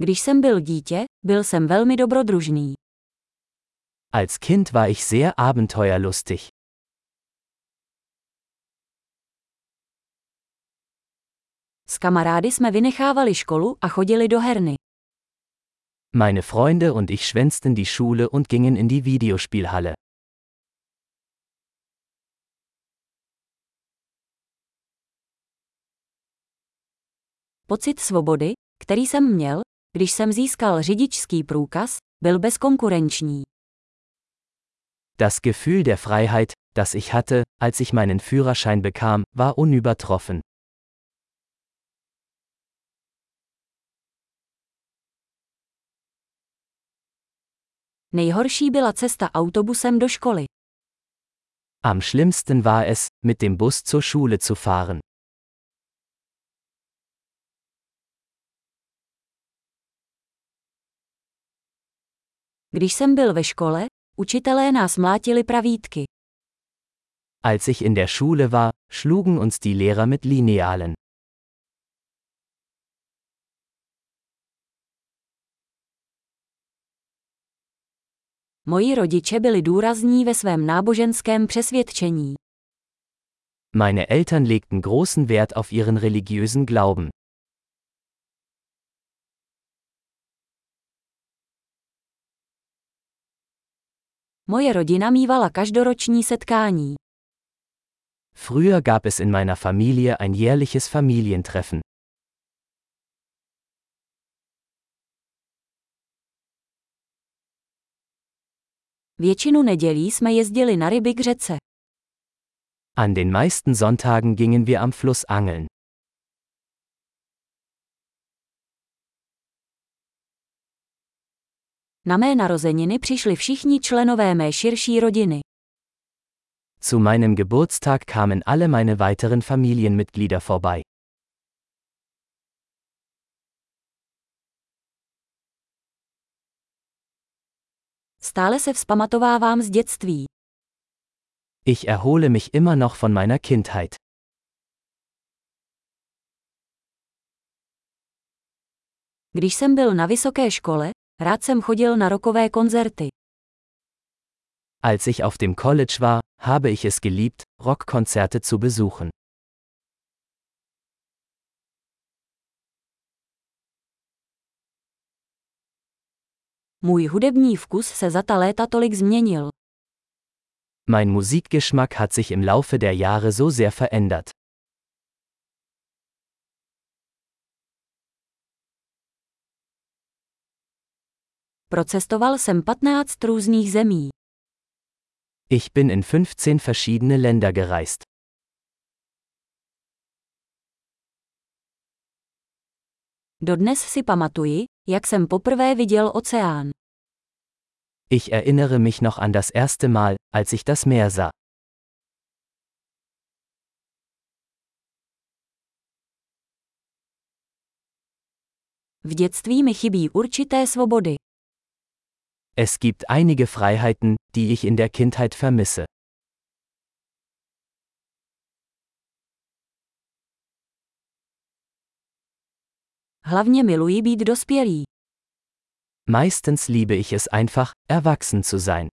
Když jsem byl dítě, byl jsem velmi dobrodružný. Als Kind war ich sehr abenteuerlustig. S kamarády jsme vynechávali školu a chodili do herny. Meine Freunde und ich schwänzten die Schule und gingen in die Videospielhalle. Pocit svobody, který jsem měl, když jsem získal řidičský průkaz, byl bezkonkurenční. Das Gefühl der Freiheit, das ich hatte, als ich meinen Führerschein bekam, war unübertroffen. Nejhorší byla cesta autobusem do školy. Am schlimmsten war es, mit dem Bus zur Schule zu fahren. Když jsem byl ve škole, učitelé nás mlátili pravítky. Als ich in der Schule war, schlugen uns die Lehrer mit Linealen. Moji rodiče byli důrazní ve svém náboženském přesvědčení. Meine Eltern legten großen Wert auf ihren religiösen Glauben. Moje rodina mývala každoroční setkání. Früher gab es in meiner Familie ein jährliches Familientreffen. Většinu nedělí jsme jezdili na ryby k řece. An den meisten Sonntagen gingen wir am Fluss angeln. Na mé narozeniny přišli všichni členové mé širší rodiny. Zu meinem Geburtstag kamen alle meine weiteren Familienmitglieder vorbei. Stále se vzpamatovávám z dětství. Ich erhole mich immer noch von meiner Kindheit. Když jsem byl na vysoké škole, rád jsem chodil na rokové koncerty. Als ich auf dem College war, habe ich es geliebt, Rockkonzerte zu besuchen. Můj hudební vkus se za ta léta tolik změnil. Mein Musikgeschmack hat sich im Laufe der Jahre so sehr verändert. Procestoval jsem 15 různých zemí. Ich bin in 15 verschiedene Länder gereist. Dodnes si pamatuji, jak jsem poprvé viděl oceán. Ich erinnere mich noch an das erste Mal, als ich das Meer sah. V dětství mi chybí určité svobody. Es gibt einige Freiheiten, die ich in der Kindheit vermisse. Hlavně miluji být dospělý. Meistens liebe ich es einfach, erwachsen zu sein.